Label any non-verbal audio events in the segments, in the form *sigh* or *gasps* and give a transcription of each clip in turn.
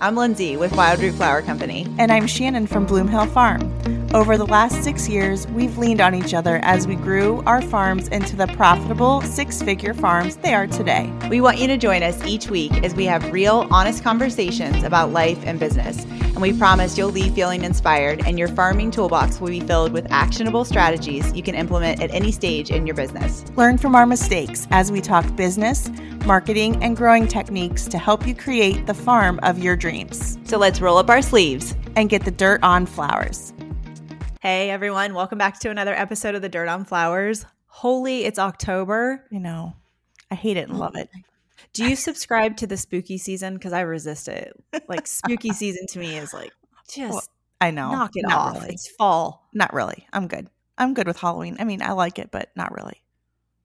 I'm Lyndsay with Wildroot Flower Company. And I'm Shannon from Bloomhill Farm. Over the last six years, we've leaned on each other as we grew our farms into the profitable six figure farms they are today. We want you to join us each week as we have real, honest conversations about life and business. And we promise you'll leave feeling inspired, and your farming toolbox will be filled with actionable strategies you can implement at any stage in your business. Learn from our mistakes as we talk business, marketing, and growing techniques to help you create the farm of your dreams. So let's roll up our sleeves and get the dirt on flowers. Hey everyone, welcome back to another episode of the Dirt on Flowers. Holy, it's October. You know, I hate it and love it. Do you subscribe to the spooky season? Because I resist it. Like spooky season to me is like just well, I know. Knock it not off. Really. It's fall. Not really. I'm good. I'm good with Halloween. I mean, I like it, but not really.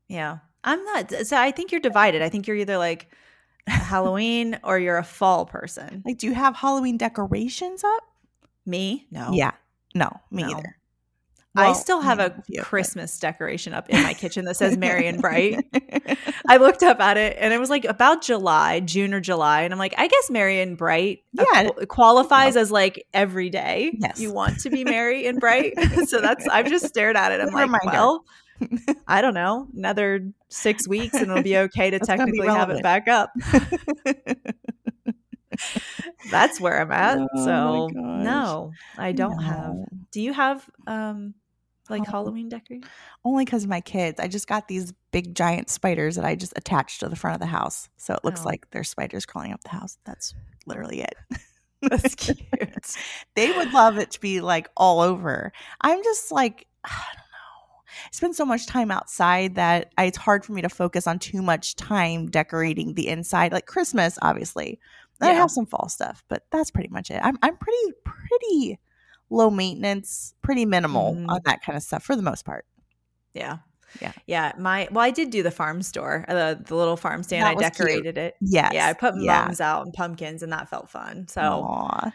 Yeah. I'm not so I think you're divided. I think you're either like Halloween or you're a fall person. Like, do you have Halloween decorations up? Me? No. Yeah. No, me no. either. Well, I still have a Christmas decoration up in my kitchen that says Merry and Bright. *laughs* I looked up at it and it was like about July, June or July. And I'm like, I guess Merry and Bright yeah. qualifies as like every day yes. you want to be merry and bright. *laughs* so that's, I've just stared at it. I'm like, well, *laughs* I don't know, another six weeks and it'll be okay to technically have it back up that's where I'm at. Oh so no, I don't no. have. Do you have um like oh. Halloween decorations? Only because my kids. I just got these big giant spiders that I just attached to the front of the house. So it looks oh. like there's spiders crawling up the house. That's literally it. *laughs* That's *laughs* cute. they would love it to be like all over. I'm just like, *sighs* I don't know. I spend so much time outside that I, it's hard for me to focus on too much time decorating the inside. Like Christmas, obviously, yeah. I have some fall stuff, but that's pretty much it. I'm I'm pretty pretty low maintenance, pretty minimal mm. on that kind of stuff for the most part. Yeah. Yeah. Yeah. My well, I did do the farm store, uh, the, the little farm stand. I decorated cute. it. Yeah. Yeah. I put yeah. mums out and pumpkins and that felt fun. So Aww.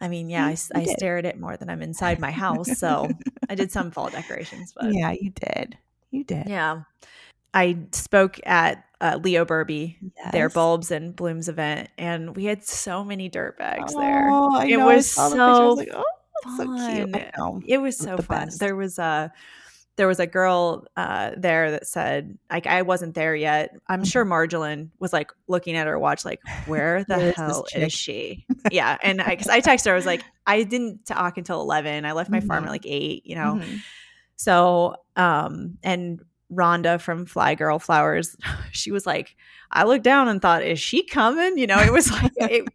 I mean, yeah, I, I stare at it more than I'm inside my house. So I did some fall decorations, but yeah, you did. You did. Yeah. I spoke at uh, Leo Berbee, yes. their bulbs and blooms event, and we had so many dirt bags oh, there. I it know, was so like, oh, fun. So it was so the fun. Best. There was a there was a girl uh, there that said like I wasn't there yet. I'm sure mm-hmm. Marjolin was like looking at her watch like where the hell is she? *laughs* yeah, and I, because I, I texted her, I was like I didn't talk until eleven. I left my mm-hmm. farm at like eight. You know. Mm-hmm. So, um, and Rhonda from Fly Girl Flowers, *laughs* she was like, I looked down and thought, is she coming? You know, it was like, *laughs* it,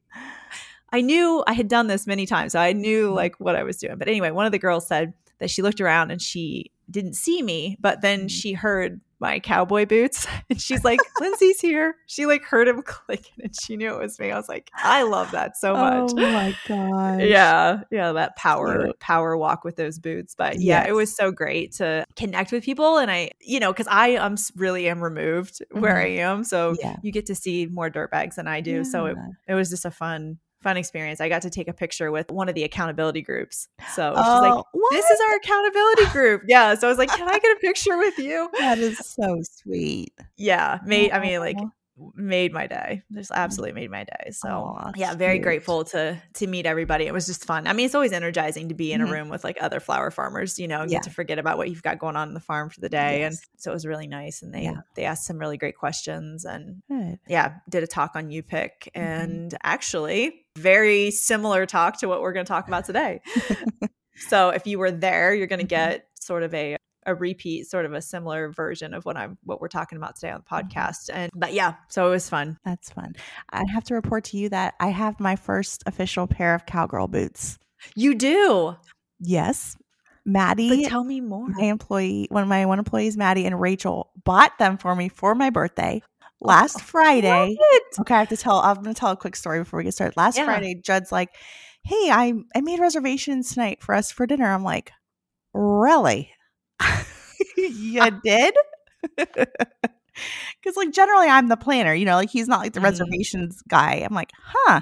I knew I had done this many times. So I knew mm-hmm. like what I was doing. But anyway, one of the girls said that she looked around and she didn't see me, but then mm-hmm. she heard my cowboy boots *laughs* and she's like, Lyndsay's here. She like heard him *laughs* clicking and she knew it was me. I was like, I love that so much. Oh my *laughs* god. Yeah. Yeah. That power, Cute. power walk with those boots. But yeah, yes. it was so great to connect with people. And I, you know, cause I am really am removed mm-hmm. where I am. So yeah. you get to see more dirt bags than I do. Yeah. So it, it was just a fun, fun experience. I got to take a picture with one of the accountability groups. So oh, she's like, what? This is our accountability group. Yeah. So I was like, Can I get a picture with you? *laughs* That is so sweet. Yeah. Made I mean, like made my day. Just absolutely made my day. So oh, yeah, very cute. grateful to to meet everybody. It was just fun. I mean, it's always energizing to be in mm-hmm. a room with like other flower farmers, you know, yeah. get to forget about what you've got going on in the farm for the day. Yes. And so it was really nice. And they yeah. they asked some really great questions and Good. yeah, did a talk on U-pick mm-hmm. and actually very similar talk to what we're going to talk about today. *laughs* so if you were there, you're going to mm-hmm. get sort of a a repeat sort of a similar version of what I'm what we're talking about today on the mm-hmm. podcast. And but yeah, so it was fun. That's fun. I have to report to you that I have my first official pair of cowgirl boots. You do? Yes. Maddie, but tell me more. My employee, one of my one employees, Maddie and Rachel, bought them for me for my birthday last Friday. Okay, I have to tell. I'm going to tell a quick story before we get started. Last yeah. Friday, Judd's like, "Hey, I I made reservations tonight for us for dinner." I'm like, "Really? *laughs* you did?" *laughs* Because like generally, I'm the planner. You know, like he's not like the mm-hmm. reservations guy. I'm like, "Huh."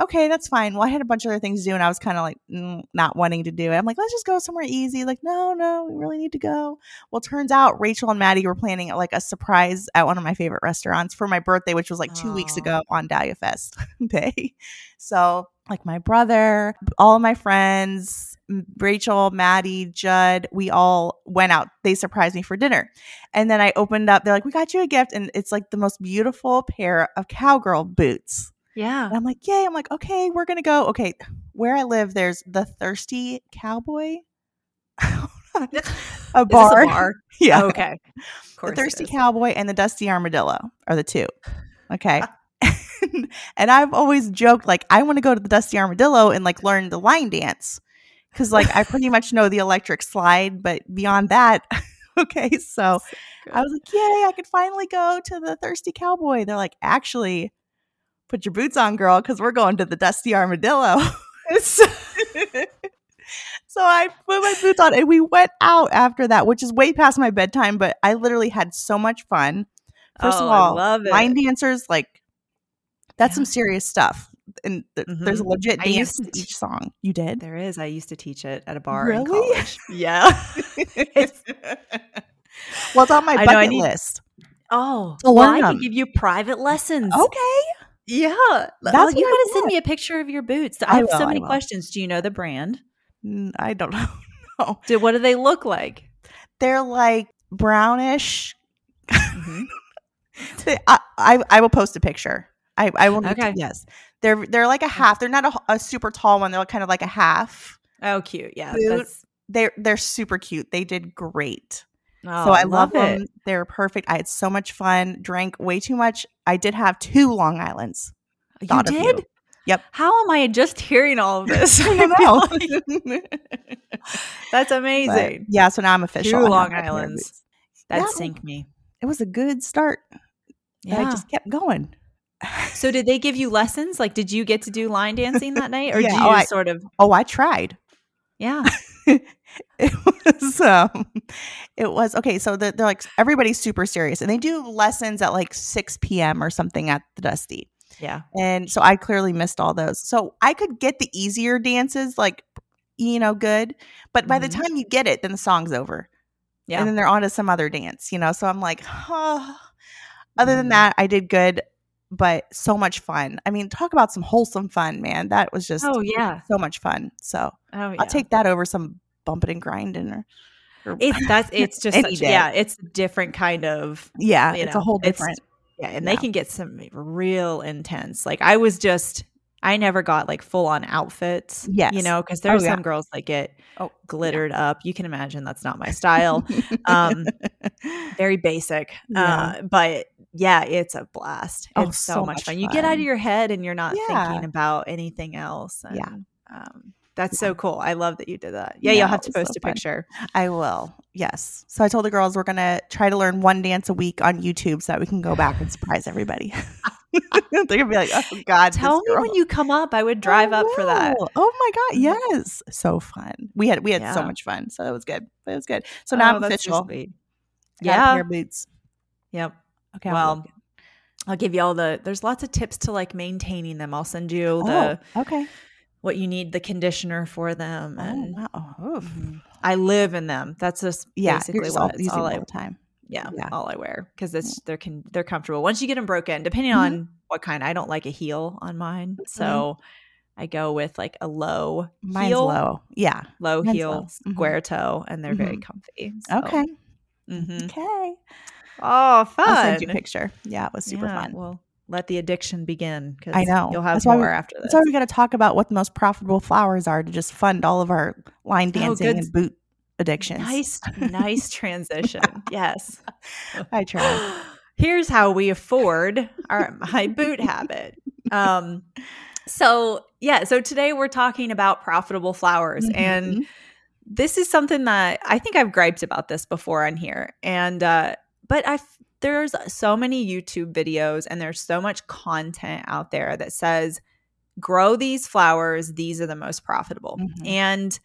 okay, that's fine. Well, I had a bunch of other things to do, and I was kind of like mm, not wanting to do it. I'm like, let's just go somewhere easy. Like, no, no, we really need to go. Well, turns out Rachel and Maddie were planning like a surprise at one of my favorite restaurants for my birthday, which was like two weeks ago on Dahlia Fest *laughs* Day. So, like, my brother, all of my friends, Rachel, Maddie, Judd, we all went out. They surprised me for dinner. And then I opened up, they're like, we got you a gift. And it's like the most beautiful pair of cowgirl boots. Yeah. And I'm like, yay. I'm like, okay, we're going to go. Okay. Where I live, there's the Thirsty Cowboy. *laughs* a bar. A bar? *laughs* yeah. Oh, okay. The Thirsty Cowboy and the Dusty Armadillo are the two. Okay. *laughs* and I've always joked, like, I want to go to the Dusty Armadillo and like learn the line dance because like I pretty much know the electric slide, but beyond that, *laughs* okay. So, so I was like, yay, I could finally go to the Thirsty Cowboy. They're like, actually, put your boots on, girl, because we're going to the Dusty Armadillo. *laughs* so I put my boots on and we went out after that, which is way past my bedtime, but I literally had so much fun. First oh, of all, line dancers, like, that's yeah. some serious stuff and th- mm-hmm. there's a mm-hmm. legit dance to each song. You did? There is. I used to teach it at a bar really? in college. *laughs* Yeah. *laughs* *laughs* well, it's on my bucket know, need- list. Oh, well, I can give you private lessons. Okay. Yeah. That's well, you got to send me a picture of your boots. I, I have will, so many questions. Do you know the brand? I don't know. no. Do, what do they look like? They're like brownish. Mm-hmm. I, I, I will post a picture. I, I will. Okay. To, yes. They're they're like a mm. half. They're not a, a super tall one. They're kind of like a half. Oh, cute. Yeah. They're they're super cute. They did great. Oh, so I love, love them. They're perfect. I had so much fun. Drank way too much. I did have two Long Islands. You did? You. Yep. How am I just hearing all of this? *laughs* I *laughs* know. *laughs* That's amazing. But, yeah. So now I'm official. Two Long Islands. That yeah. sank me. It was a good start. Yeah. I just kept going. So did they give you lessons? Like, did you get to do line dancing that night, or *laughs* yeah, did you oh, I, sort of? Oh, I tried. Yeah. *laughs* it was um it was okay so they're, they're, like everybody's super serious and they do lessons at like 6 p.m or something at the dusty yeah and so i clearly missed all those so i could get the easier dances like you know good but by mm-hmm. the time you get it then the song's over yeah and then they're on to some other dance you know so i'm like oh. *sighs* other than mm-hmm. that i did good but so much fun. I mean, talk about some wholesome fun, man. That was just oh yeah, so much fun. So oh, yeah. I'll take that over some bumping and grinding or. or it's that's *laughs* it's just such, yeah, it's a different kind of yeah, it's know, a whole different yeah, and yeah. they can get some real intense. Like I was just I never got like full on outfits. Yes. You know, because there are oh, some yeah. girls that get oh, glittered yeah. up. You can imagine that's not my *laughs* style. um, very basic. Yeah. Uh, but yeah, it's a blast. Oh, it's so, so much, much fun. fun. You get out of your head and you're not thinking about anything else. And, yeah. Um, that's so cool. I love that you did that. Yeah, you'll have to post so a picture. I will. Yes. So I told the girls we're going to try to learn one dance a week on YouTube so that we can go back and surprise everybody. *laughs* They're gonna be like, "Oh God!" Tell me when you come up. I would drive I up for that. Oh my God! Yes, so fun. We had we had yeah. so much fun. So it was good. It was good. So now oh, I'm official. Yeah, pair boots. Yep. Okay. Well, I'll give you all the. There's lots of tips to like maintaining them. I'll send you the. Oh, okay. What you need the conditioner for them, oh, and oh, wow. mm-hmm. I live in them. That's just yeah, basically what all, it's all, all the time yeah, yeah, all I wear because it's they're can they're comfortable. Once you get them broken, depending mm-hmm. on what kind, I don't like a heel on mine, mm-hmm. so I go with like a low Mine's heel, low, yeah, low Mine's heel, low. Mm-hmm. square toe, and they're very mm-hmm. comfy. So. Okay, mm-hmm. okay. Oh, fun! I'll send you a picture. Yeah, it was super yeah, fun. Well, let the addiction begin. Cause I know you'll have that's more we, after this. That's why we got to talk about what the most profitable flowers are to just fund all of our line oh, dancing oh, and boot addictions. Nice, nice transition. *laughs* Yes. I try. *gasps* Here's how we afford our my boot habit. Um so yeah, so today we're talking about profitable flowers mm-hmm. and this is something that I think I've griped about this before on here. And uh but I there's so many YouTube videos and there's so much content out there that says grow these flowers, these are the most profitable. Mm-hmm. And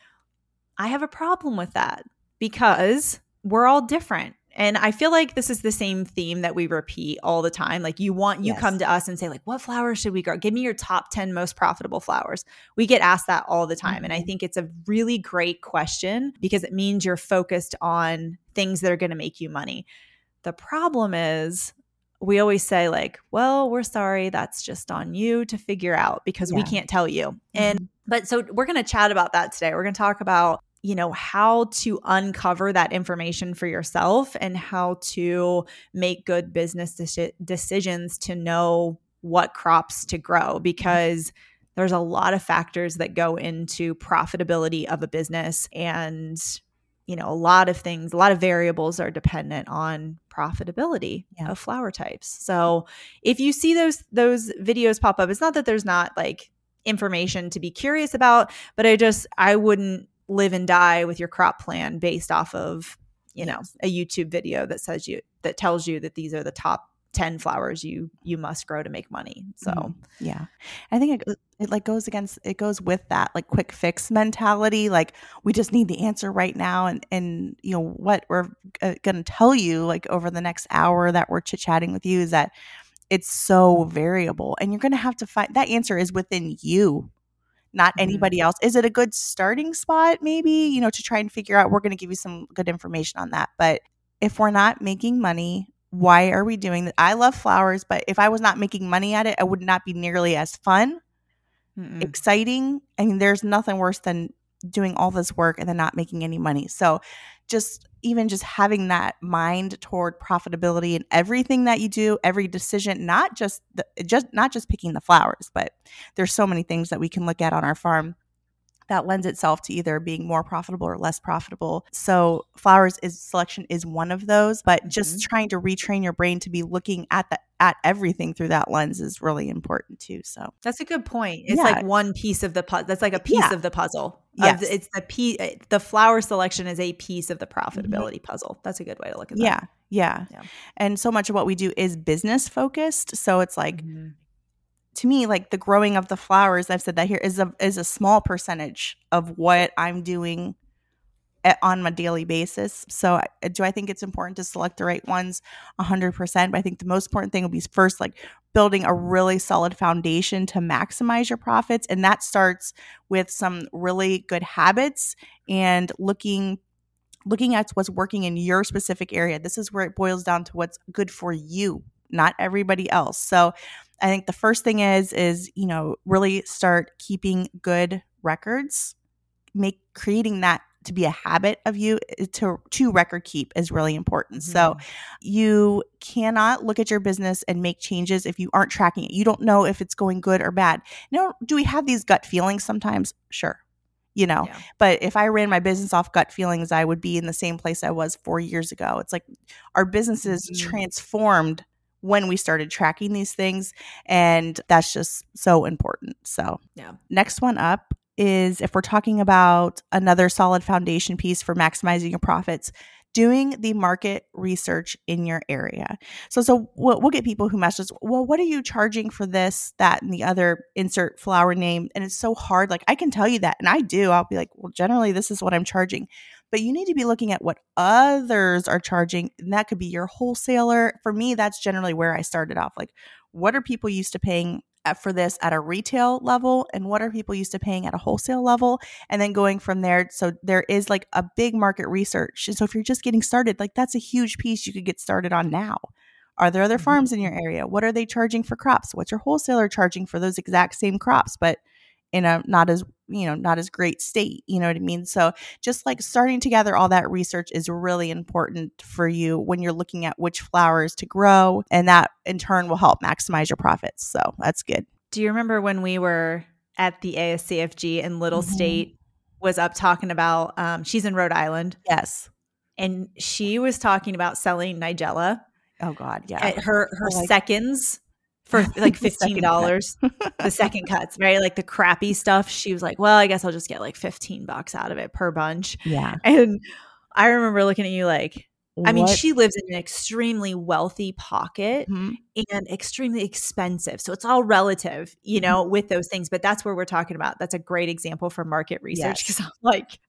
I have a problem with that because we're all different And I feel like this is the same theme that we repeat all the time. Like you want you yes. come to us and say like what flowers should we grow? Give me your top 10 most profitable flowers. We get asked that all the time mm-hmm. and I mm-hmm. think it's a really great question because it means you're focused on things that are going to make you money. The problem is we always say like, well, we're sorry, that's just on you to figure out because yeah. we can't tell you. Mm-hmm. And but so we're going to chat about that today. We're going to talk about you know how to uncover that information for yourself and how to make good business de- decisions to know what crops to grow because there's a lot of factors that go into profitability of a business and you know a lot of things a lot of variables are dependent on profitability yeah. of flower types so if you see those those videos pop up it's not that there's not like information to be curious about but i just i wouldn't live and die with your crop plan based off of you know a youtube video that says you that tells you that these are the top 10 flowers you you must grow to make money so mm, yeah i think it, it like goes against it goes with that like quick fix mentality like we just need the answer right now and and you know what we're uh, going to tell you like over the next hour that we're chit chatting with you is that it's so variable and you're going to have to find that answer is within you not mm-hmm. anybody else. Is it a good starting spot, maybe, you know, to try and figure out? We're going to give you some good information on that. But if we're not making money, why are we doing that? I love flowers, but if I was not making money at it, it would not be nearly as fun, Mm-mm. exciting. I mean, there's nothing worse than doing all this work and then not making any money. So just even just having that mind toward profitability and everything that you do, every decision, not just the, just not just picking the flowers, but there's so many things that we can look at on our farm that lends itself to either being more profitable or less profitable. So flowers is selection is one of those, but just mm-hmm. trying to retrain your brain to be looking at the at everything through that lens is really important too. So that's a good point. It's yeah. like one piece of the puzzle. That's like a piece yeah. of the puzzle. Yes. The, it's the piece. Eh, the flower selection is a piece of the mm-hmm. profitability mm-hmm. puzzle. That's a good way to look at that. Yeah. Yeah. yeah. And so much of what we do is business focused. So it's like mm-hmm to me like the growing of the flowers i've said that here is a is a small percentage of what i'm doing at, on a daily basis. So uh, do i think it's important to select the right ones? 100% but i think the most important thing would be first like building a really solid foundation to maximize your profits. And that starts with some really good habits and looking looking at what's working in your specific area. This is where it boils down to what's good for you not everybody else. So I think the first thing is is you know really start keeping good records. Make creating that to be a habit of you eh, to to record keep is really important. Mm-hmm. So you cannot look at your business and make changes if you aren't tracking it. You don't know if it's going good or bad. Now, do we have these gut feelings sometimes? Sure. You know, yeah. but if I ran my business off gut feelings, I would be in the same place I was four years ago. It's like our businesses mm-hmm. transformed when we started tracking these things. And that's just so important. So, yeah. Next one up is if we're talking about another solid foundation piece for maximizing your profits, doing the market research in your area. So, so we'll, we'll, get people who message, well, what are you charging for this, that, and the other insert flower name? And it's so hard. Like I can tell you that, and I do. I'll be like, well, generally, this is what I'm charging but you need to be looking at what others are charging. And that could be your wholesaler. For me, that's generally where I started off. Like, what are people used to paying for this at a retail level and what are people used to paying at a wholesale level and then going from there so there is like a big market research and so if you're just getting started like that's a huge piece you could get started on now are there other mm-hmm. farms in your area what are they charging for crops what's your wholesaler charging for those exact same crops but in a not as you know not as great state you know what i mean? So just like starting together all that research is really important for you when you're looking at which flowers to grow and that in turn will help maximize your profits so that's good. Do you remember when we were at the ascfg and little mm-hmm. state was up talking about um, she's in rhode island? Yes. And she was talking about selling nigella oh god yeah. at her her like, seconds for *laughs* like fifteen dollars. the *laughs* second cuts, right? Like the crappy stuff. She was like, "Well, I guess I'll just get like fifteen bucks out of it per bunch." Yeah. And I remember looking at you like, what? I mean, she lives in an extremely wealthy pocket mm-hmm. and extremely expensive. So it's all relative, you mm-hmm. know, mm-hmm. with those things. But that's where we're talking about. That's a great example for market research because yes. I'm like,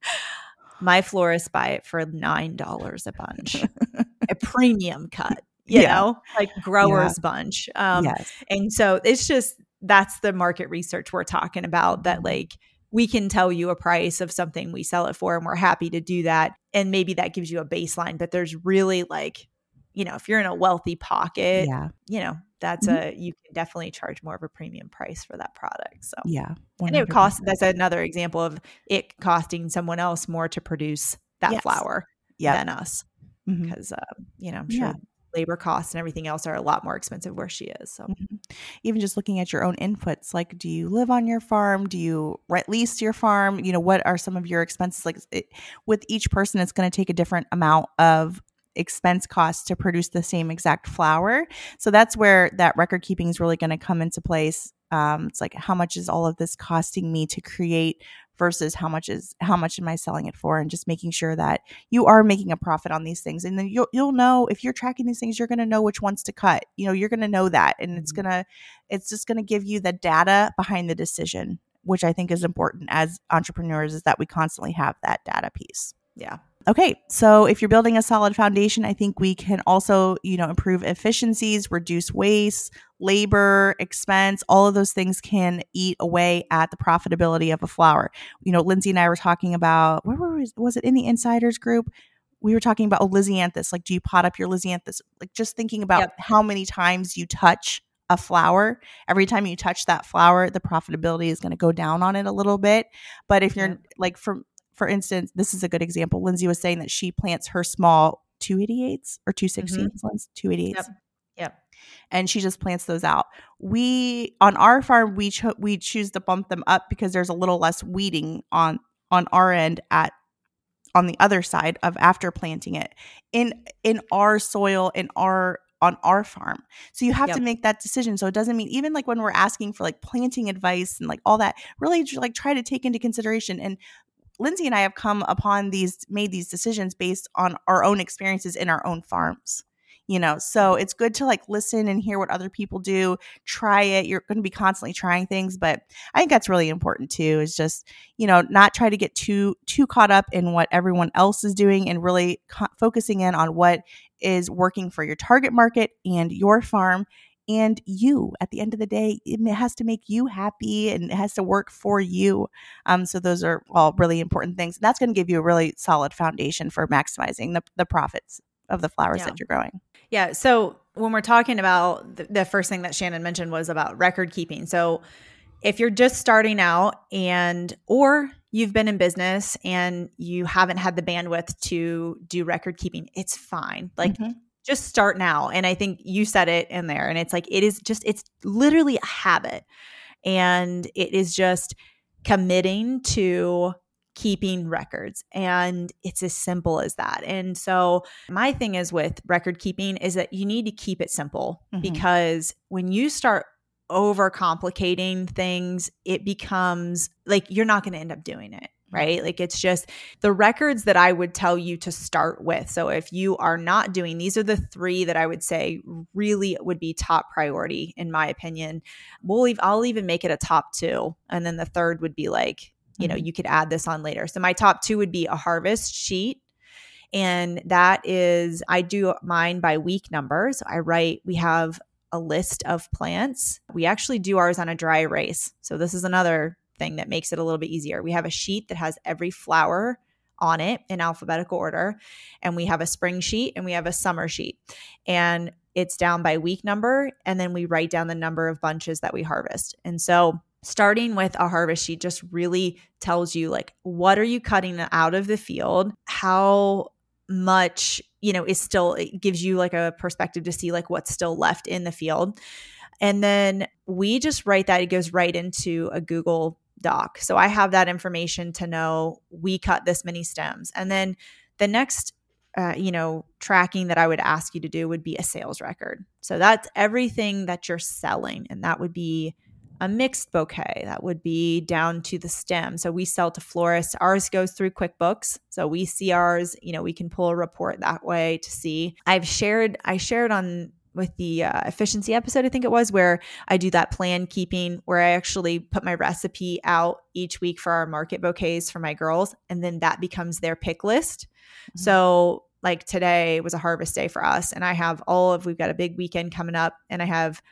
my florist buy it for nine dollars a bunch. *laughs* a premium cut, you yeah. know, like growers yeah. bunch. Um, yes. And so it's just that's the market research we're talking about that mm-hmm. like we can tell you a price of something we sell it for and we're happy to do that and maybe that gives you a baseline but there's really like you know if you're in a wealthy pocket yeah you know that's mm-hmm. a you can definitely charge more of a premium price for that product so yeah 100%. and it costs that's another example of it costing someone else more to produce that yes. flower yep. than us because mm-hmm. uh, you know i'm sure yeah labor costs and everything else are a lot more expensive where she is. So mm-hmm. even just looking at your own inputs, like do you live on your farm? Do you rent lease your farm? You know, what are some of your expenses? Like it, with each person, it's going to take a different amount of expense costs to produce the same exact flower. So that's where that record keeping is really going to come into place. Um, it's like how much is all of this costing me to create versus how much is how much am I selling it for? And just making sure that you are making a profit on these things. And then you'll you'll know if you're tracking these things you're going to know which ones to cut. You know you're going to know that. And it's mm-hmm. going to it's just going to give you the data behind the decision which I think is important as entrepreneurs is that we constantly have that data piece. Yeah Okay, so if you're building a solid foundation, I think we can also, you know, improve efficiencies, reduce waste, labor, expense, all of those things can eat away at the profitability of a flower. You know, Lyndsay and I were talking about where were we, was it in the insiders group? We were talking about oh, Lisianthus. Like, do you pot up your Lisianthus? Like, just thinking about yep. how many times you touch a flower. Every time you touch that flower, the profitability is going to go down on it a little bit. But if you're like from for instance, this is a good example. Lyndsay was saying that she plants her small 288s or 216s, mm-hmm. 288s. Yep. yep. And she just plants those out. We on our farm we cho- we choose to bump them up because there's a little less weeding on on our end at on the other side of after planting it in in our soil in our on our farm. So you have yep. to make that decision. So it doesn't mean even like when we're asking for like planting advice and like all that, really like try to take into consideration and Lyndsay and I have come upon these, made these decisions based on our own experiences in our own farms. You know, so it's good to like listen and hear what other people do, try it. You're going to be constantly trying things, but I think that's really important too is just, you know, not try to get too too caught up in what everyone else is doing and really co- focusing in on what is working for your target market and your farm and you at the end of the day it has to make you happy and it has to work for you um, so those are all really important things that's going to give you a really solid foundation for maximizing the, the profits of the flowers yeah. that you're growing yeah so when we're talking about the, the first thing that shannon mentioned was about record keeping so if you're just starting out and or you've been in business and you haven't had the bandwidth to do record keeping it's fine like mm-hmm just start now. And I think you said it in there. And it's like, it is just, it's literally a habit. And it is just committing to keeping records. And it's as simple as that. And so, my thing is with record keeping is that you need to keep it simple mm-hmm. because when you start overcomplicating things, it becomes like you're not going to end up doing it right? Like it's just the records that I would tell you to start with. So if you are not doing, these are the three that I would say really would be top priority in my opinion. We'll leave, I'll even make it a top two. And then the third would be like, you know, mm-hmm. you could add this on later. So my top two would be a harvest sheet. And that is, I do mine by week number. So I write, we have a list of plants. We actually do ours on a dry erase. So this is another thing that makes it a little bit easier. We have a sheet that has every flower on it in alphabetical order, and we have a spring sheet and we have a summer sheet. And it's down by week number, and then we write down the number of bunches that we harvest. And so starting with a harvest sheet just really tells you like what are you cutting out of the field how much you know is still it gives you like a perspective to see like what's still left in the field and then we just write that it goes right into a google doc. So I have that information to know we cut this many stems. And then the next uh, you know, tracking that I would ask you to do would be a sales record. So that's everything that you're selling. And that would be a mixed bouquet. That would be down to the stem. So we sell to florists. Ours goes through QuickBooks. So we see ours, you know, we can pull a report that way to see. I've shared, I shared on with the uh, efficiency episode, I think it was, where I do that plan keeping, where I actually put my recipe out each week for our market bouquets for my girls, and then that becomes their pick list. Mm-hmm. So like today was a harvest day for us and I have all of we've got a big weekend coming up and I have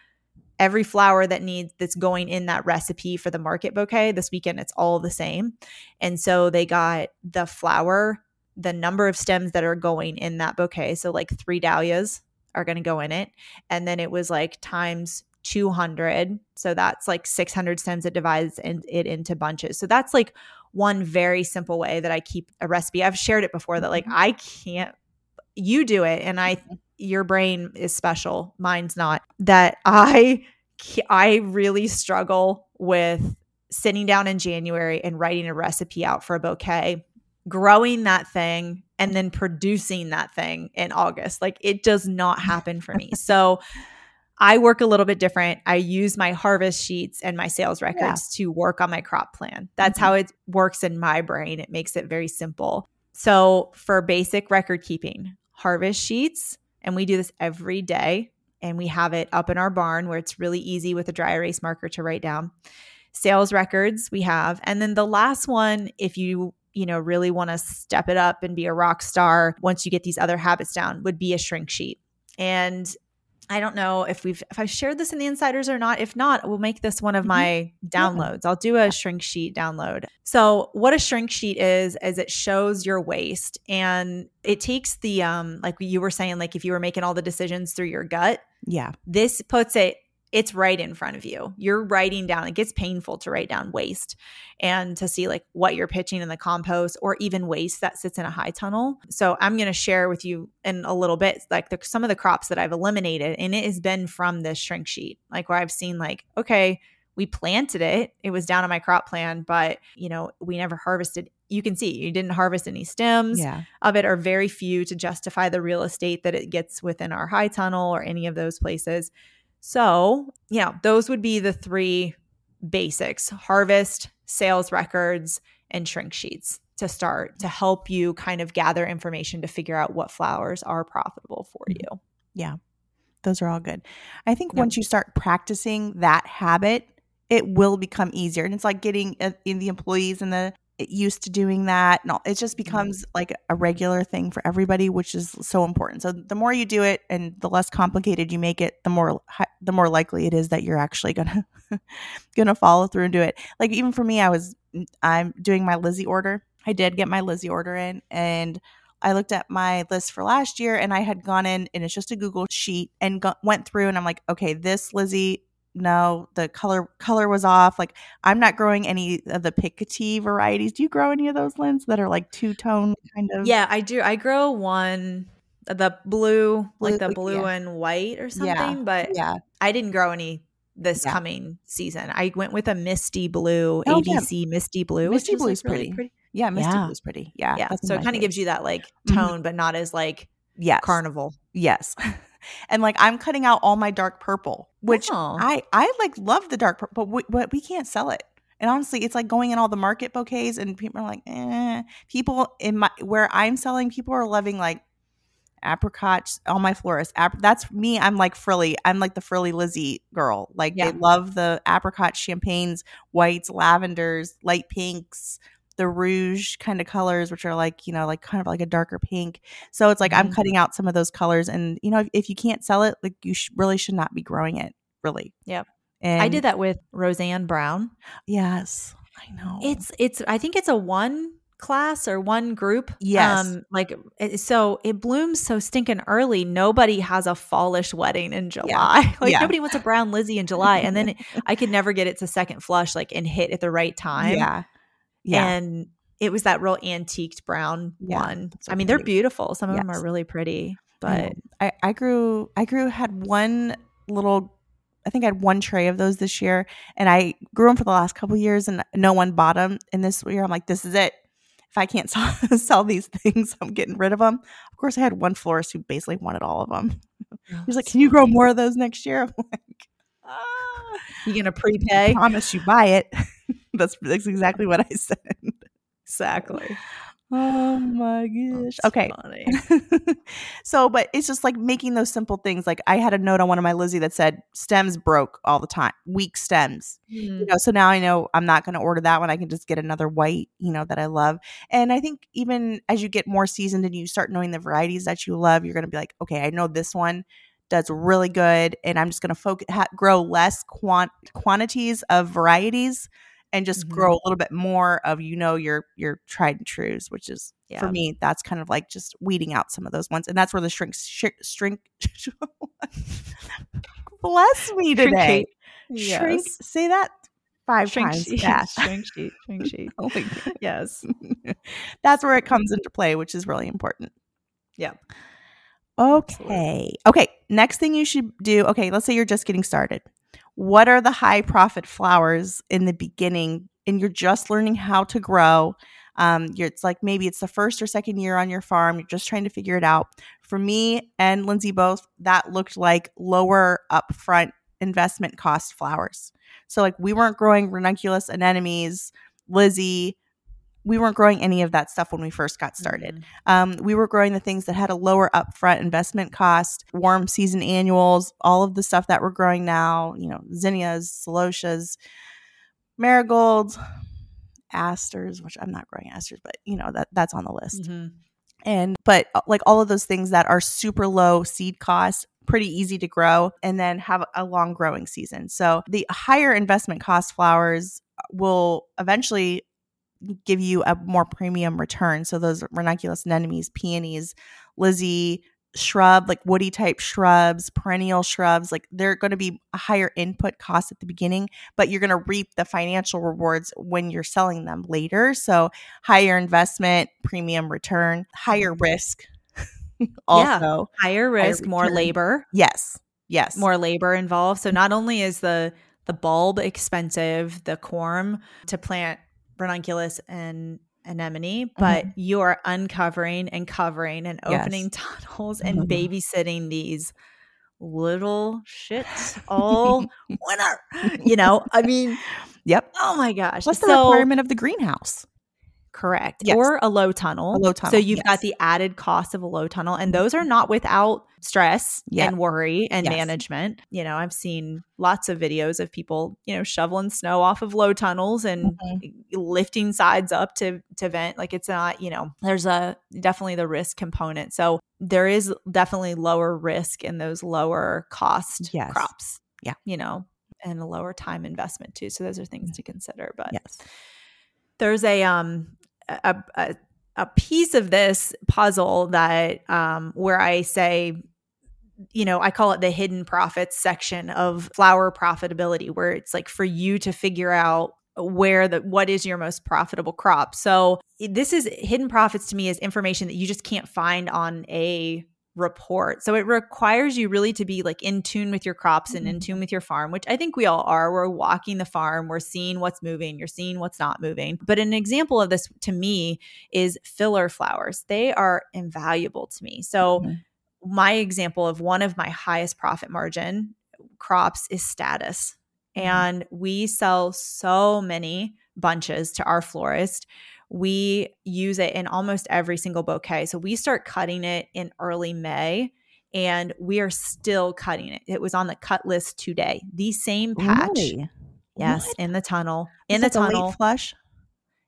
every flower that needs that's going in that recipe for the market bouquet this weekend it's all the same and so they got the flower the number of stems that are going in that bouquet so like three dahlias are going to go in it and then it was like times 200 so that's like 600 stems it divides in, it into bunches so that's like one very simple way that i keep a recipe i've shared it before that like mm-hmm. i can't you do it and i mm-hmm. your brain is special mine's not that i i really struggle with sitting down in january and writing a recipe out for a bouquet growing that thing and then producing that thing in august like it does not *laughs* happen for me so I work a little bit different. I use my harvest sheets and my sales records yeah. to work on my crop plan. That's mm-hmm. how it works in my brain. It makes it very simple. So, for basic record keeping, harvest sheets, and we do this every day, and we have it up in our barn where it's really easy with a dry erase marker to write down. Sales records we have. And then the last one, if you you know really want to step it up and be a rock star once you get these other habits down would be a shrink sheet and I don't know if we've if I shared this in the insiders or not. If not, we'll make this one of mm-hmm. my downloads. Yeah. I'll do a shrink sheet download. So, what a shrink sheet is is it shows your waste and it takes the um like you were saying like if you were making all the decisions through your gut. Yeah. This puts it it's right in front of you. You're writing down, it gets painful to write down waste and to see like what you're pitching in the compost or even waste that sits in a high tunnel. So I'm going to share with you in a little bit like the, some of the crops that I've eliminated and it has been from this shrink sheet, like where I've seen like, okay, we planted it. It was down on my crop plan, but you know, we never harvested. You can see you didn't harvest any stems yeah. of it, or very few to justify the real estate that it gets within our high tunnel or any of those places. So, yeah, those would be the three basics harvest, sales records, and shrink sheets to start to help you kind of gather information to figure out what flowers are profitable for mm-hmm. you. Yeah, those are all good. I think yep. once you start practicing that habit, it will become easier. And it's like getting uh, in the employees and the used to doing that and all, it just mm-hmm. becomes like a regular thing for everybody which is so important. So the more you do it and the less complicated you make it the more the more likely it is that you're actually gonna *laughs* gonna follow through and do it. Like even for me i was i'm doing my lizzie order. I did get my lizzie order in and I looked at my list for last year and I had gone in and it's just a Google sheet and went through and I'm like, okay, this Lizzie no the color color was off like i'm not growing any of the picotee varieties do you grow any of those lens that are like two-tone kind of yeah i do i grow one the blue, blue like the blue yeah. and white or something yeah. but yeah i didn't grow any this yeah. coming season i went with a misty blue oh, abc misty blue misty blue is like pretty. Really pretty yeah misty blue is pretty yeah yeah so it kind of gives you that like mm-hmm. tone mm-hmm. but not as like yes. carnival yes *laughs* and like I'm cutting out all my dark purple, which oh. I I like love the dark purple, but we, but we can't sell it. And honestly, it's like going in all the market bouquets, and people are like, eh. People in my where I'm selling, people are loving like apricots. All my florists, ap- that's me. I'm like frilly. I'm like the frilly Lizzie girl. Like yeah. they love the apricot champagnes, whites, lavenders, light pinks, the rouge kind of colors, which are like, you know, like kind of like a darker pink. So it's like mm-hmm. I'm cutting out some of those colors. And, you know, if, if you can't sell it, like you sh- really should not be growing it, really. Yep. And I did that with Rosanne Brown. Yes. I know. It's, it's, I think it's a one class or one group. Yes. Um, like so it blooms so stinking early. Nobody has a fallish wedding in July. Yeah. *laughs* like yeah. nobody wants a brown Lizzie in July. And then *laughs* I could never get it to second flush like and hit at the right time. Yeah. Yeah. And it was that real antiqued brown yeah, one. So I mean, pretty. they're beautiful. Some of yes. them are really pretty. But I, I grew I grew had one little I think I had one tray of those this year, and I grew them for the last couple years, and no one bought them. And this year, I'm like, this is it. If I can't *laughs* sell, sell these things, I'm getting rid of them. Of course, I had one florist who basically wanted all of them. Oh, He's like, "Can you grow more of those next year?" *laughs* I'm like, ah. "You gonna prepay?" I promise you buy it. *laughs* *laughs* that's that's exactly what I said. Exactly. Oh my gosh. That's okay. *laughs* so, but it's just like making those simple things. Like I had a note on one of my Lizzie that said stems broke all the time, weak stems. Mm. You hmm. know, so now I know I'm not going to order that one. I can just get another white, you know, that I love. And I think even as you get more seasoned and you start knowing the varieties that you love, you're going to be like, okay, I know this one does really good, and I'm just going to focus ha- grow less quant- quantities of varieties and just mm-hmm. grow a little bit more of you know your your tried and trues which is yeah. for me that's kind of like just weeding out some of those ones and that's where the shrink sh- shrink *laughs* bless me today. Yes. shrink say that five shrink times sheet. *laughs* shrink sheet. Shrink sheet. *laughs* Oh yes. That's where it comes into play which is really important. Yeah. Okay. Absolutely. okay next thing you should do okay let's say you're just getting started what are the high profit flowers in the beginning and you're just learning how to grow um, it's like maybe it's the first or second year on your farm you're just trying to figure it out. For me and lyndsay both that looked like lower upfront investment cost flowers. So like we weren't growing ranunculus anemones lizzie we weren't growing any of that stuff when we first got started. Mm-hmm. Um, we were growing the things that had a lower upfront investment cost, warm season annuals, all of the stuff that we're growing now, you know, zinnias, celosias, marigolds, asters, which I'm not growing asters, but you know, that that's on the list. Mm-hmm. And but uh, like all of those things that are super low seed cost, pretty easy to grow and then have a long growing season. So the higher investment cost flowers will eventually give you a more premium return. So those ranunculus anemones, peonies, Lizzie, shrub, like woody type shrubs, perennial shrubs, like they're going to be a higher input cost at the beginning, but you're going to reap the financial rewards when you're selling them later. So higher investment, premium return, higher mm-hmm. risk. *laughs* also, yeah, higher risk, higher more labor. Yes. Yes. More labor involved. So not only is the the bulb expensive, the corm to plant ranunculus and anemone, but mm-hmm. you are uncovering and covering and opening yes. *laughs* tunnels and mm-hmm. babysitting these little shits all *laughs* winter. You know, I mean, yep. Oh my gosh. What's so, the requirement of the greenhouse? Correct. Yes. Or a low tunnel. A low tunnel. So you've yes. got the added cost of a low tunnel. And those are not without stress and worry and yes. management. You know, I've seen lots of videos of people, you know, shoveling snow off of low tunnels and mm-hmm. lifting sides up to to vent. Like it's not, you know, there's a definitely the risk component. So there is definitely lower risk in those lower cost crops. Yeah. You know, and a lower time investment too. So those are things to consider. But yes there's a um a, a, a piece of this puzzle that um, where I say, you know, I call it the hidden profits section of flower profitability, where it's like for you to figure out where the what is your most profitable crop. So this is hidden profits to me is information that you just can't find on a report. So it requires you really to be like in tune with your crops and in tune mm-hmm. with your farm, which I think we all are. We're walking the farm, we're seeing what's moving, you're seeing what's not moving. But an example of this to me is filler flowers. They are invaluable to me. So mm-hmm. my example of one of my highest profit margin crops is statice. Mm-hmm. And we sell so many bunches to our florist we use it in almost every single bouquet. So we start cutting it in early May and we are still cutting it. It was on the cut list today. The same patch. Really? Yes, what? in the tunnel. In the tunnel. flush.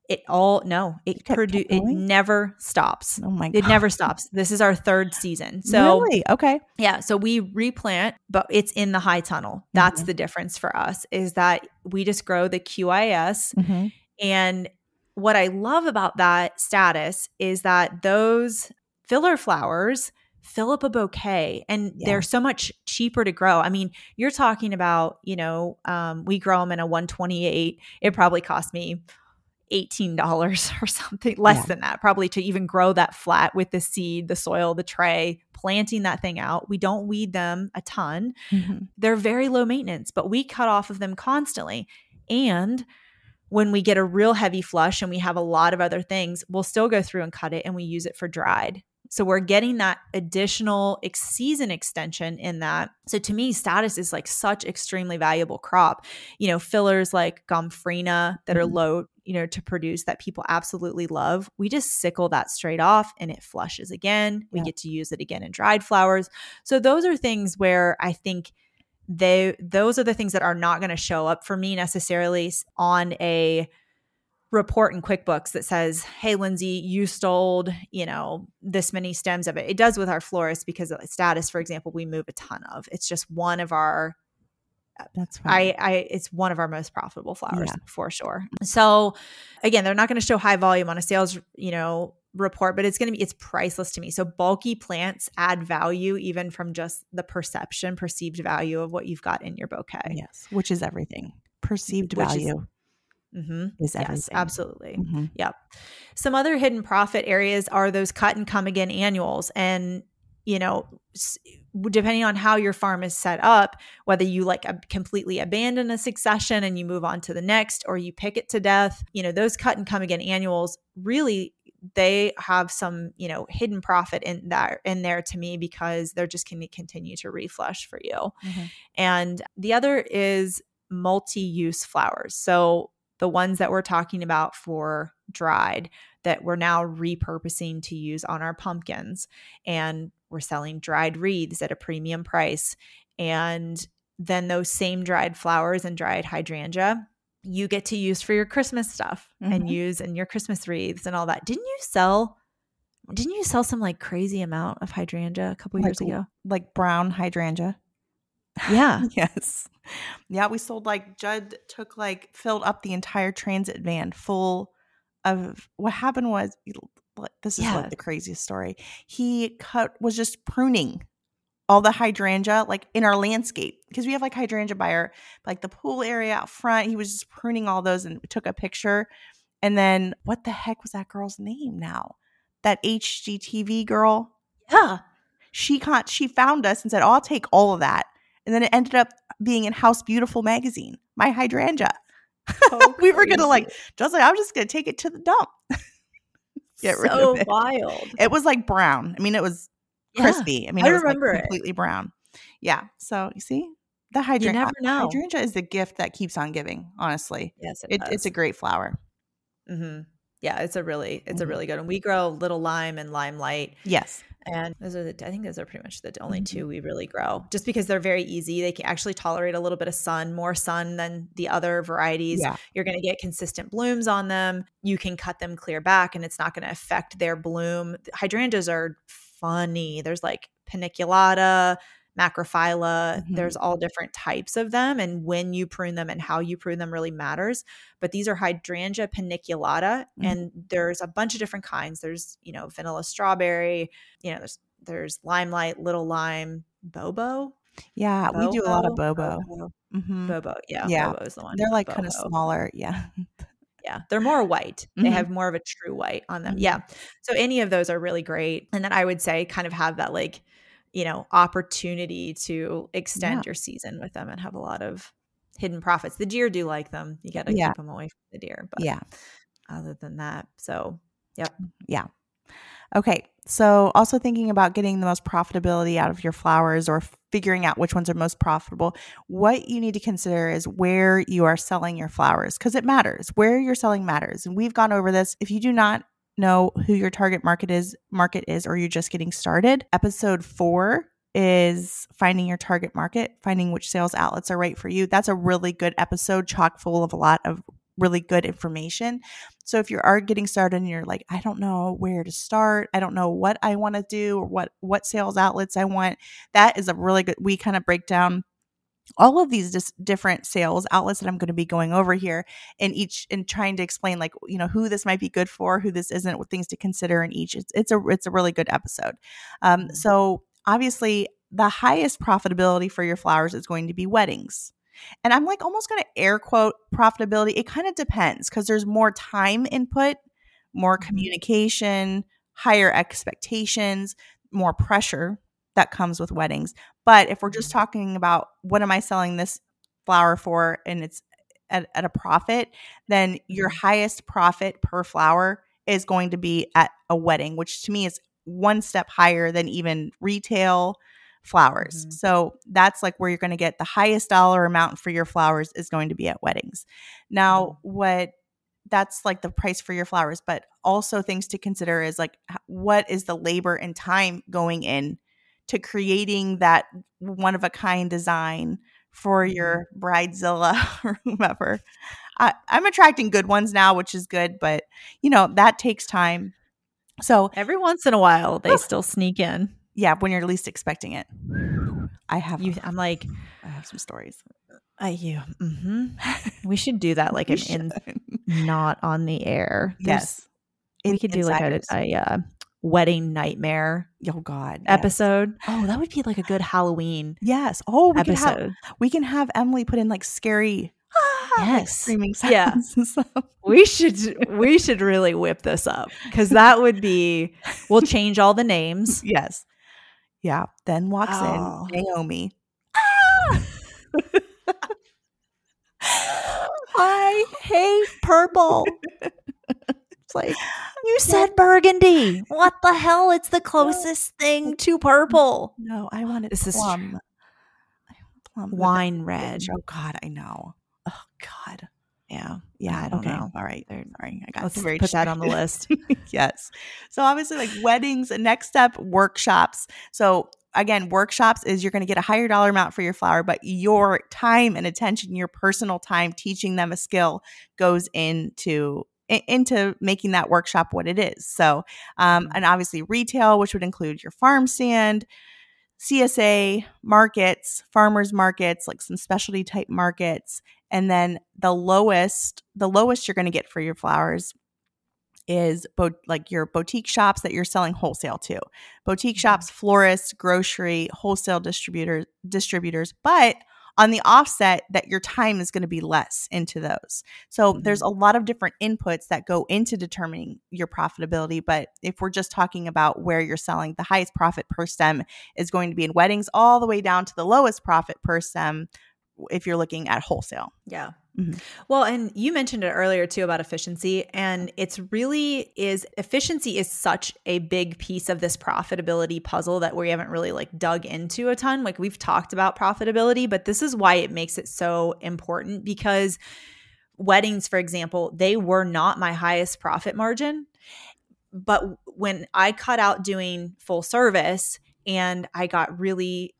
It all no, it produ- it never stops. Oh my god. It never stops. This is our third season. So Really? Okay. Yeah, so we replant, but it's in the high tunnel. That's mm-hmm. the difference for us is that we just grow the QIS mm-hmm. and what I love about that statice is that those filler flowers fill up a bouquet and yeah. they're so much cheaper to grow. I mean, you're talking about, you know, um, we grow them in a 128. It probably cost me $18 *laughs* or something less yeah. than that, probably to even grow that flat with the seed, the soil, the tray, planting that thing out. We don't weed them a ton. Mm-hmm. They're very low maintenance, but we cut off of them constantly. And when we get a real heavy flush and we have a lot of other things, we'll still go through and cut it and we use it for dried. So we're getting that additional ex- season extension in that. So to me, statice is like such extremely valuable crop. You know, fillers like Gomphrena that are mm-hmm. low you know, to produce that people absolutely love, we just sickle that straight off and it flushes again. We yeah. get to use it again in dried flowers. So those are things where I think they those are the things that are not going to show up for me necessarily on a report in QuickBooks that says, "Hey, Lyndsay, you stole, you know, this many stems of it." It does with our florists because statice, for example, we move a ton of. It's just one of our. That's right. I, I, it's one of our most profitable flowers yeah. for sure. So, again, they're not going to show high volume on a sales, you know, report, but it's going to be it's priceless to me. So bulky plants add value even from just the perception, perceived value of what you've got in your bouquet. Yes, which is everything. Perceived which value. Is, Mm-hmm. Is everything. Yes, absolutely. Mm-hmm. Yep. Some other hidden profit areas are those cut and come again annuals. And, you know, depending on how your farm is set up, whether you like completely abandon a succession and you move on to the next or you pick it to death, you know, those cut and come again annuals really they have some you know hidden profit in that in there to me because they're just going to continue to reflush for you mm-hmm. and the other is multi-use flowers so the ones that we're talking about for dried that we're now repurposing to use on our pumpkins. And we're selling dried wreaths at a premium price. And then those same dried flowers and dried hydrangea you get to use for your Christmas stuff mm-hmm. and use in your Christmas wreaths and all that. Didn't you sell didn't you sell some like crazy amount of hydrangea a couple like, years ago? Like brown hydrangea? Yeah. *laughs* yes. Yeah, we sold like Judd took like filled up the entire transit van full of what happened was this is yeah. like the craziest story. He cut was just pruning all the hydrangea like in our landscape because we have like hydrangea by our like the pool area out front. He was just pruning all those and took a picture. And then what the heck was that girl's name now? That HGTV girl? Yeah. She caught she found us and said, oh, I'll take all of that and then it ended up being in House Beautiful magazine. My hydrangea. Oh, *laughs* we were gonna like just like I'm just gonna take it to the dump. *laughs* Get so rid of it. wild. It was like brown. I mean, it was crispy. I mean, I it was remember like completely it. brown. Yeah. So you see, the hydrangea. You never know. Hydrangea is the gift that keeps on giving. Honestly, yes, it it, it's a great flower. Mm-hmm. Yeah, it's a really it's mm-hmm. a really good one. We grow little lime and limelight. Yes. And those are the I think those are pretty much the only mm-hmm. two we really grow. Just because they're very easy. They can actually tolerate a little bit of sun, more sun than the other varieties. Yeah. You're going to get consistent blooms on them. You can cut them clear back and it's not going to affect their bloom. Hydrangeas are funny. There's like paniculata, macrophylla. Mm-hmm. There's all different types of them, and when you prune them and how you prune them really matters. But these are hydrangea paniculata, mm-hmm. and there's a bunch of different kinds. There's you know vanilla strawberry. You know there's there's limelight, little lime, bobo. Yeah, bobo? we do a lot of bobo. Bobo, mm-hmm. bobo. yeah, yeah. Bobo is the one. They're like kind of smaller. Yeah. *laughs* Yeah, they're more white. They mm-hmm. have more of a true white on them. Mm-hmm. Yeah. So any of those are really great. And then I would say kind of have that like you know opportunity to extend yeah. your season with them and have a lot of hidden profits. The deer do like them. You got to yeah. keep them away from the deer but yeah. other than that so yep. Mm, yeah. Okay so also thinking about getting the most profitability out of your flowers or figuring out which ones are most profitable what you need to consider is where you are selling your flowers because it matters. Where you're selling matters and we've gone over this. If you do not know who your target market is market is or you're just getting started episode 4 is finding your target market finding which sales outlets are right for you. That's a really good episode chock full of a lot of really good information. So if you are getting started and you're like i don't know where to start. I don't know what i want to do or what what sales outlets i want that is a really good we kind of break down all of these dis- different sales outlets that I'm going to be going over here and each and trying to explain like you know who this might be good for who this isn't what things to consider in each it's, it's a it's a really good episode um, mm-hmm. so obviously the highest profitability for your flowers is going to be weddings and I'm like almost going to air quote profitability it kind of depends because there's more time input more mm-hmm. communication higher expectations more pressure that comes with weddings. But if we're just mm-hmm. talking about what am I selling this flower for and it's at, at a profit, then your mm-hmm. highest profit per flower is going to be at a wedding, which to me is one step higher than even retail flowers. Mm-hmm. So that's like where you're going to get the highest dollar amount for your flowers is going to be at weddings. Now, mm-hmm. what that's like the price for your flowers, but also things to consider is like what is the labor and time going in to creating that one of a kind design for your mm-hmm. bridezilla *laughs* or whomever. I, I'm attracting good ones now, which is good, but you know, that takes time. So every once in a while they still sneak in. Yeah, when you're least expecting it. I have you I'm like I have some stories. I you. Mm-hmm. *laughs* we should do that like an in not on the air. There's, yes. we could do like a, a uh, wedding nightmare. Oh God, episode. Yes. Oh, that would be like a good Halloween. Yes. Oh, we episode. Can have, we can have Emily put in like scary. yes. Like screaming *laughs* sounds. Yeah. we should we should really whip this up because that would be. We'll change all the names. *laughs* Yes. Yeah. Then walks oh. in Naomi. Ah! *laughs* I hate purple. It's like you said burgundy. What the hell? It's the *laughs* closest thing to purple. No, I wanted this plum. Is plum wine red. Oh God, I know. Oh God. Yeah. Yeah. I don't okay. know. All right. Sorry. I got Let's put that on the *laughs* list. yes. So obviously like weddings, next step, workshops. So again, workshops is you're going to get a higher dollar amount for your flower, but your time and attention, your personal time teaching them a skill goes into into making that workshop what it is. So, um, mm-hmm. and obviously retail, which would include your farm stand, CSA markets, farmers markets, like some specialty type markets, and then the lowest, the lowest you're going to get for your flowers is bo- like your boutique shops that you're selling wholesale to. Boutique mm-hmm. shops, florists, grocery, wholesale distributors, distributors, but on the offset that your time is going to be less into those. So mm-hmm. there's a lot of different inputs that go into determining your profitability, but if we're just talking about where you're selling, the highest profit per stem is going to be in weddings all the way down to the lowest profit per stem if you're looking at wholesale. Yeah. Mm-hmm. Well, and you mentioned it earlier too about efficiency. And it's really is efficiency is such a big piece of this profitability puzzle that we haven't really like dug into a ton. Like we've talked about profitability, but this is why it makes it so important because weddings, for example, they were not my highest profit margin. But when I cut out doing full service and I got really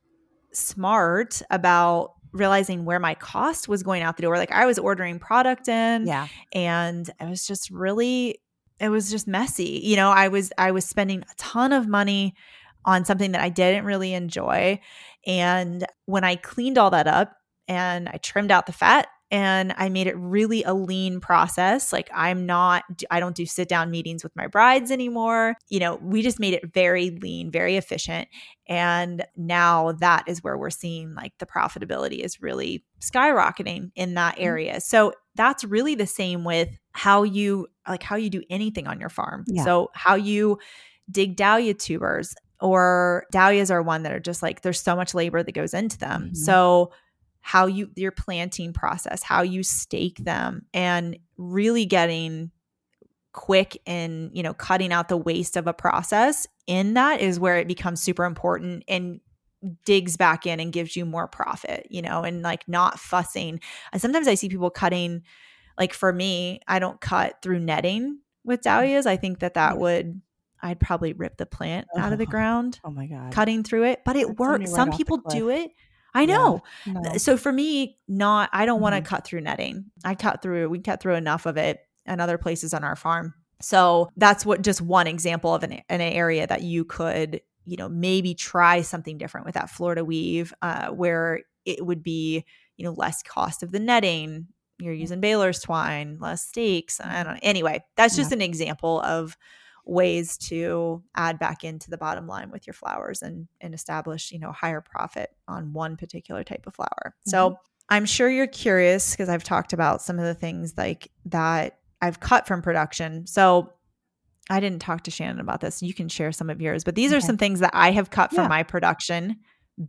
smart about realizing where my cost was going out the door. Like I was ordering product in, yeah, and it was just really, it was just messy. You know, I was I was spending a ton of money on something that I didn't really enjoy, and when I cleaned all that up and I trimmed out the fat and I made it really a lean process. Like I'm not I don't do sit down meetings with my brides anymore. You know, we just made it very lean, very efficient. And now that is where we're seeing like the profitability is really skyrocketing in that mm-hmm. area. So that's really the same with how you like how you do anything on your farm. Yeah. So how you dig dahlia tubers or dahlias are one that are just like there's so much labor that goes into them. Mm-hmm. So how you your planting process, how you stake them and really getting quick in, you know, cutting out the waste of a process in that is where it becomes super important and digs back in and gives you more profit, you know, and like not fussing. And sometimes I see people cutting like for me, I don't cut through netting with mm. dahlias. I think that that would I'd probably rip the plant oh, out of the ground. Oh my god. Cutting through it, but it That's works. Some people do it I know. Yeah, no. So for me, not I don't mm-hmm. want to cut through netting. I cut through, we cut through enough of it and other places on our farm. So that's what just one example of an, an area that you could, you know, maybe try something different with that Florida weave, uh, where it would be, you know, less cost of the netting. You're using baler's twine, less stakes. I don't know. Anyway, that's just yeah. an example of ways to add back into the bottom line with your flowers and and establish you know higher profit on one particular type of flower. Mm-hmm. so i'm sure you're curious because i've talked about some of the things like that i've cut from production. So i didn't talk to shannon about this you can share some of yours but these okay. are some things that i have cut from my production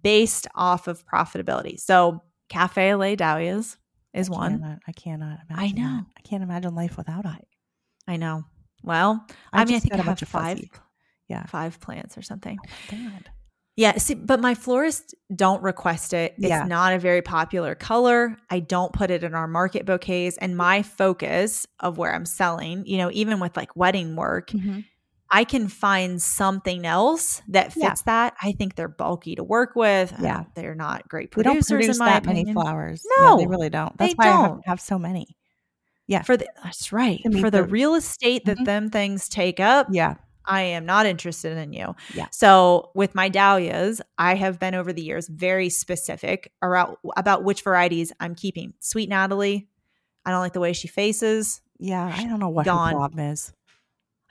based off of profitability. So cafe lay dahlias is I one. cannot, i cannot imagine i know. That. i can't imagine life without it. I know well, I, I mean, I think I have five. Yeah, five plants or something. Oh, Yeah, see, but my florists don't request it. It's yeah. not a very popular color. I don't put it in our market bouquets. And my focus of where I'm selling, you know, even with like wedding work, mm-hmm. I can find something else that fits yeah. that. I think they're bulky to work with. Yeah, they're not great producers. They don't produce that opinion. many flowers. No, yeah, they really don't. That's why don't. I have so many. Yeah, for the that's right for the real estate that mm-hmm. them things take up. Yeah, I am not interested in you. Yeah. So with my dahlias, I have been over the years very specific about about which varieties I'm keeping. Sweet Natalie, I don't like the way she faces. Yeah, I don't know what Gone. her problem is.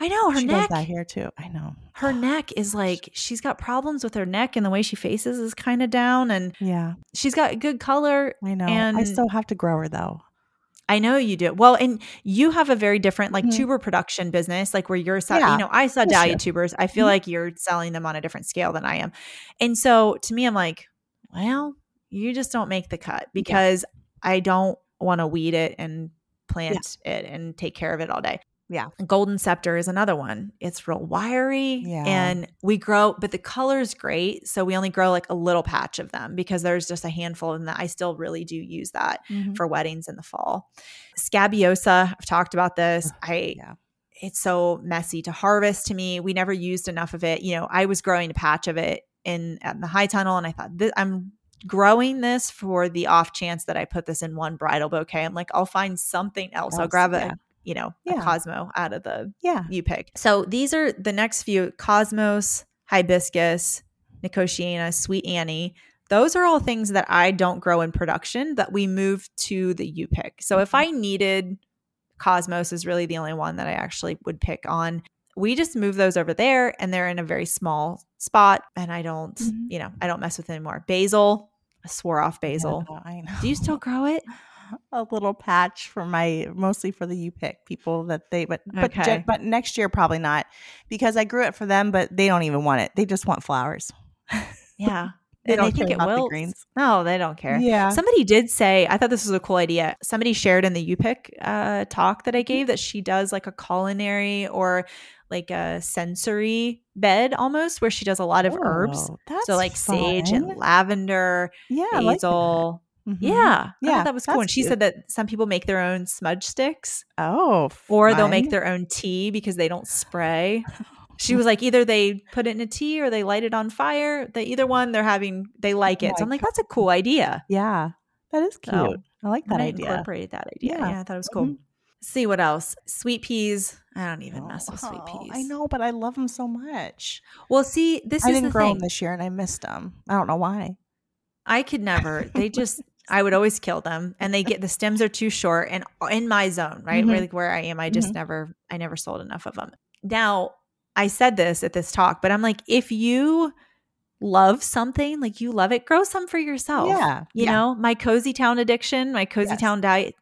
I know her she neck. Does that here too. I know her neck is like she's got problems with her neck, and the way she faces is kind of down. And yeah, she's got good color. I know. And I still have to grow her though. I know you do. Well, and you have a very different like mm-hmm. tuber production business, like where you're, yeah, you know, I saw dahlia tubers. I feel mm-hmm. like you're selling them on a different scale than I am. And so to me, I'm like, well, you just don't make the cut because yeah. I don't want to weed it and plant yeah. it and take care of it all day. Yeah. Golden Scepter is another one. It's real wiry yeah. and we grow, but the color's great. So we only grow like a little patch of them because there's just a handful and I still really do use that mm-hmm. for weddings in the fall. Scabiosa, I've talked about this. I yeah. it's so messy to harvest to me. We never used enough of it. You know, I was growing a patch of it in at the high tunnel and I thought I'm growing this for the off chance that I put this in one bridal bouquet. I'm like, I'll find something else. else I'll grab yeah. a you know, yeah. Cosmo out of the yeah U pick. So these are the next few Cosmos, Hibiscus, Nicotiana, Sweet Annie. Those are all things that I don't grow in production that we move to the U pick. So if I needed Cosmos is really the only one that I actually would pick on. We just move those over there and they're in a very small spot and I don't, mm-hmm. you know, I don't mess with anymore. Basil, I swore off basil. I know. Do you still grow it? *laughs* a little patch for my mostly for the U pick people that they but but okay. but next year probably not because I grew it for them but they don't even want it. They just want flowers. Yeah. *laughs* They and don't think it will greens. No they don't care. Yeah. Somebody did say I thought this was a cool idea. Somebody shared in the U pick uh, talk that I gave that she does like a culinary or like a sensory bed almost where she does a lot of oh, herbs so like fun. sage and lavender yeah basil Mm-hmm. Yeah. Yeah. that was cool. And she cute. said that some people make their own smudge sticks. Oh. Or they'll make their own tea because they don't spray. She *laughs* was like, either they put it in a tea or they light it on fire. They either one they're having they like it. Oh so I'm like, that's a cool idea. Yeah. That is cute. So, I like that I idea. Incorporated that idea. Yeah. yeah I thought it was cool. Mm-hmm. See what else? Sweet peas. I don't even oh, mess with sweet oh, peas. I know, but I love them so much. Well, see, this I is didn't the grow thing. them this year, and I missed them. I don't know why. I could never. They just I would always kill them, and they get the stems are too short. And in my zone, right, mm-hmm. where like where I am, I just mm-hmm. never, I never sold enough of them. Now, I said this at this talk, but I'm like, if you love something, like you love it, grow some for yourself. Yeah, you yeah. know, my cozy town addiction, my cozy yes. town diet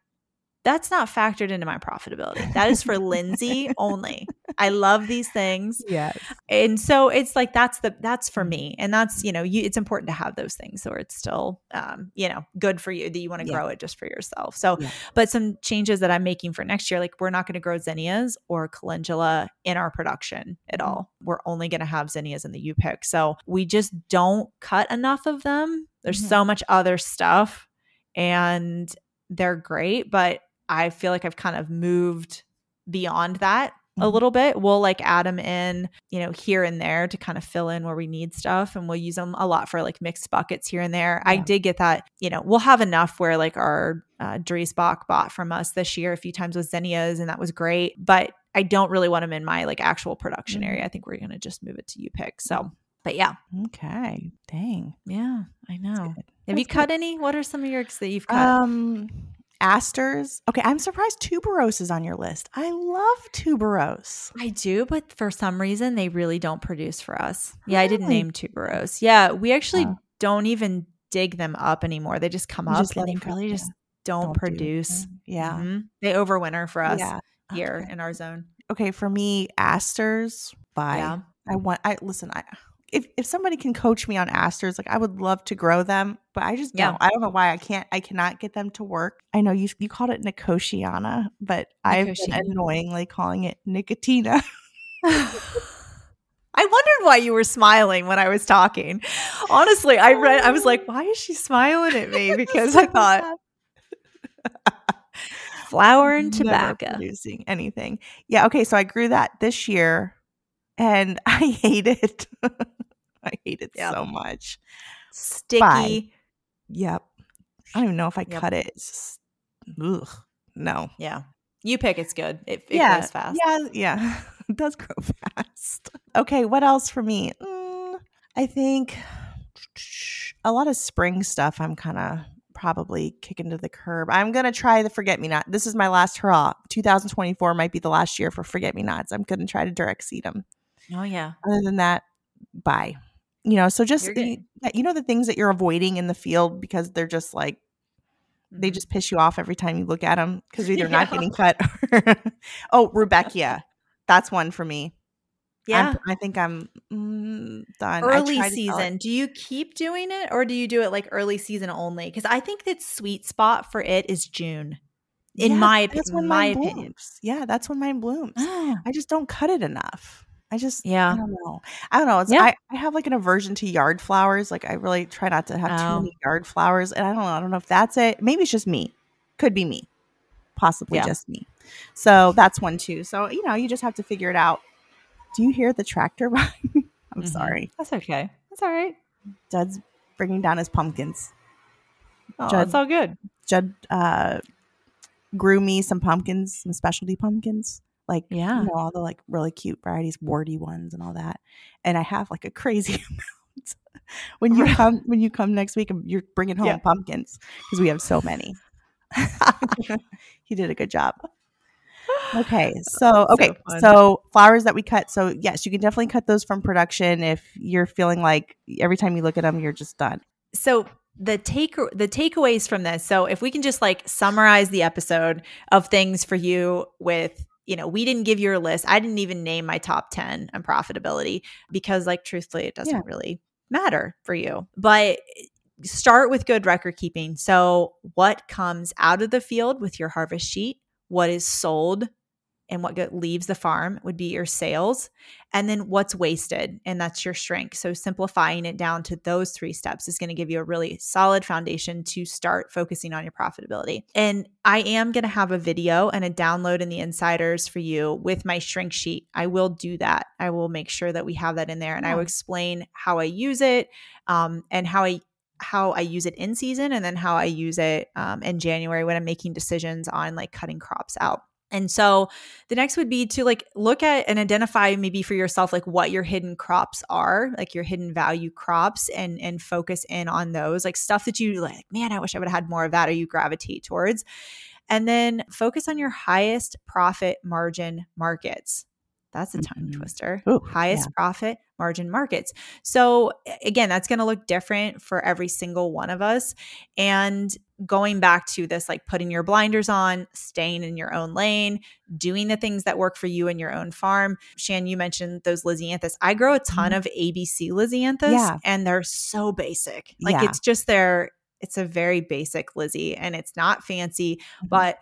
that's not factored into my profitability. That is for Lyndsay *laughs* only. I love these things. Yes. And so it's like that's the that's for me. And that's, you know, you it's important to have those things so it's still um, you know, good for you that you want to yeah. grow it just for yourself. So yeah. but some changes that I'm making for next year, like we're not going to grow zinnias or calendula in our production at mm-hmm. all. We're only going to have zinnias in the U pick. So we just don't cut enough of them. There's mm-hmm. so much other stuff and they're great, but I feel like I've kind of moved beyond that a mm-hmm. little bit. We'll like add them in, you know, here and there to kind of fill in where we need stuff. And we'll use them a lot for like mixed buckets here and there. Yeah. I did get that, you know, we'll have enough where like our uh, Dreisbach bought from us this year a few times with zinnias and that was great. But I don't really want them in my like actual production mm-hmm. area. I think we're going to just move it to U pick. So, but yeah. Okay. Dang. Yeah, I know. Have That's you cut good. any? What are some of your that you've cut? Um, asters. Okay, I'm surprised tuberose is on your list. I love tuberose. I do, but for some reason they really don't produce for us. Yeah, really? I didn't name tuberose. Yeah, we actually don't even dig them up anymore. They just come up just and they really just don't, don't produce. Do yeah. Mm-hmm. They overwinter for us yeah. here okay. in our zone. Okay, for me, asters by yeah. I want I listen, I if if somebody can coach me on asters, like I would love to grow them, but I just don't. Yeah. I don't know why I can't. I cannot get them to work. I know you you called it Nicotiana, but I've been annoyingly calling it Nicotina. *laughs* I wondered why you were smiling when I was talking. Honestly, I read I was like, oh. why is she smiling at me? *laughs* Because I thought flower and tobacco Never producing anything. Yeah, okay, so I grew that this year and *laughs* I hate it. *laughs* I hate it yep. so much. Sticky. Bye. Yep. I don't even know if I yep. cut it. It's just, ugh, no. Yeah. You pick it's good. It, it yeah. grows fast. Yeah, yeah. *laughs* it does grow *laughs* fast. Okay, what else for me? Mm, I think a lot of spring stuff I'm kind of probably kicking to the curb. I'm going to try the forget me not. This is my last hurrah. 2024 might be the last year for forget me nots. I'm going to try to direct seed them. Oh, yeah. Other than that, bye. You know, so just, you know, the things that you're avoiding in the field because they're just like, they mm-hmm. just piss you off every time you look at them because *laughs* either yeah. not getting cut or, *laughs* oh, Rudbeckia. That's one for me. Yeah. I'm, i think I'm mm, done. Early season. Do you keep doing it or do you do it like early season only? Because I think that sweet spot for it is June. In yeah, my, that's when my opinion. Blooms. Yeah, that's when mine blooms. Oh. I just don't cut it enough. I just yeah. I don't know. I don't know. It's, yeah. I, I have like an aversion to yard flowers. Like I really try not to have oh. too many yard flowers. And I don't know. I don't know if that's it. Maybe it's just me. Could be me. Possibly yeah. just me. So that's one too. So you know, you just have to figure it out. Do you hear the tractor *laughs* run? I'm mm-hmm. sorry. That's okay. That's all right. Judd's bringing down his pumpkins. Oh, Judd, that's all good. Judd uh, grew me some pumpkins, some specialty pumpkins like yeah. you know all the like really cute varieties warty ones and all that and i have like a crazy *laughs* amount. When you come when you come next week you're bringing home yeah. pumpkins because we have so many. *laughs* *laughs* He did a good job. Okay so okay so, so, flowers that we cut so yes you can definitely cut those from production if you're feeling like every time you look at them you're just done. So the take the takeaways from this so if we can just like summarize the episode of things for you with you know, we didn't give you a list. I didn't even name my top 10 on profitability because, like, truthfully, it doesn't yeah. really matter for you. But eh, start with good record keeping. So, what comes out of the field with your harvest sheet? What is sold and what leaves the farm would be your sales and then what's wasted and that's your shrink so simplifying it down to those three steps is going to give you a really solid foundation to start focusing on your profitability and i am going to have a video and a download in the insiders for you with my shrink sheet i will do that i will make sure that we have that in there and yeah. i will explain how i use it um, and how i how I use it in season and then how I use it um, in January when I'm making decisions on like cutting crops out. And so the next would be to like look at and identify maybe for yourself like what your hidden crops are, like your hidden value crops and and focus in on those, like stuff that you like, man, I wish I would have had more of that or you gravitate towards. And then focus on your highest profit margin markets. That's a tongue mm-hmm. twister. Ooh, Highest yeah. profit margin markets. So, again, that's going to look different for every single one of us. And going back to this, like putting your blinders on, staying in your own lane, doing the things that work for you in your own farm. Shan, you mentioned those Lisianthus. I grow a ton mm-hmm. of ABC Lisianthus, yeah. and they're so basic. Like, yeah. it's just their, it's a very basic Lizzie, and it's not fancy, mm-hmm. but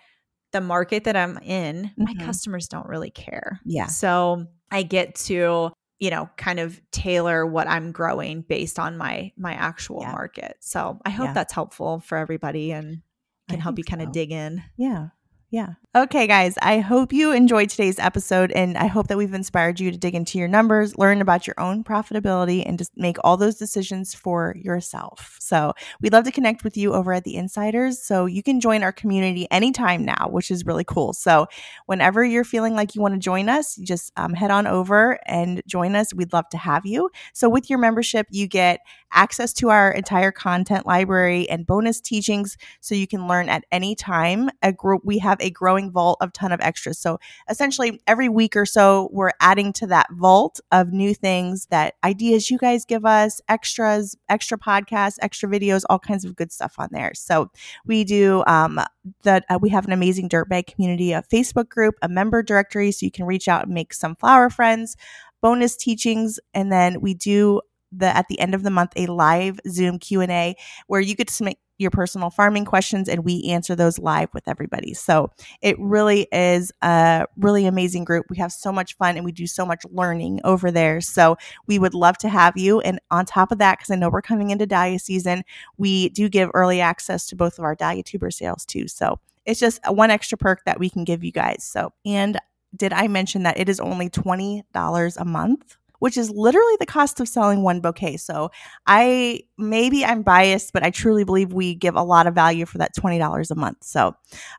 the market that I'm in, mm-hmm. my customers don't really care. Yeah. So I get to, you know, kind of tailor what I'm growing based on my my actual yeah. market. So I hope yeah. that's helpful for everybody and can help you kind so. of dig in. Yeah. Yeah. Okay, guys, I hope you enjoyed today's episode and I hope that we've inspired you to dig into your numbers, learn about your own profitability, and just make all those decisions for yourself. So, we'd love to connect with you over at The Insiders. So, you can join our community anytime now, which is really cool. So, whenever you're feeling like you want to join us, just um, head on over and join us. We'd love to have you. So, with your membership, you get access to our entire content library and bonus teachings so you can learn at any time. A group we have a growing vault of ton of extras. So essentially every week or so we're adding to that vault of new things that ideas you guys give us, extras, extra podcasts, extra videos, all kinds of good stuff on there. So we do um that uh, we have an amazing dirtbag community, a Facebook group, a member directory so you can reach out and make some flower friends bonus teachings and then we do the at the end of the month a live zoom q&a where you to submit your personal farming questions and we answer those live with everybody. So it really is a really amazing group. We have so much fun and we do so much learning over there. So we would love to have you. And on top of that, because I know we're coming into Dahlia season, we do give early access to both of our Dahlia tuber sales too. So it's just one extra perk that we can give you guys. So, and did I mention that it is only $20 a month? Which is literally the cost of selling one bouquet. So I maybe I'm biased, but I truly believe we give a lot of value for that $20 a month. So,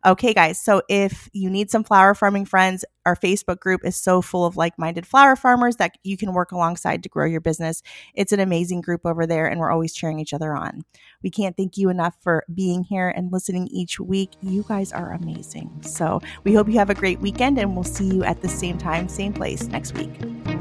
okay, guys. So if you need some flower farming friends, our Facebook group is so full of like minded flower farmers that you can work alongside to grow your business. It's an amazing group over there, and we're always cheering each other on. We can't thank you enough for being here and listening each week. You guys are amazing. So we hope you have a great weekend, and we'll see you at the same time, same place next week.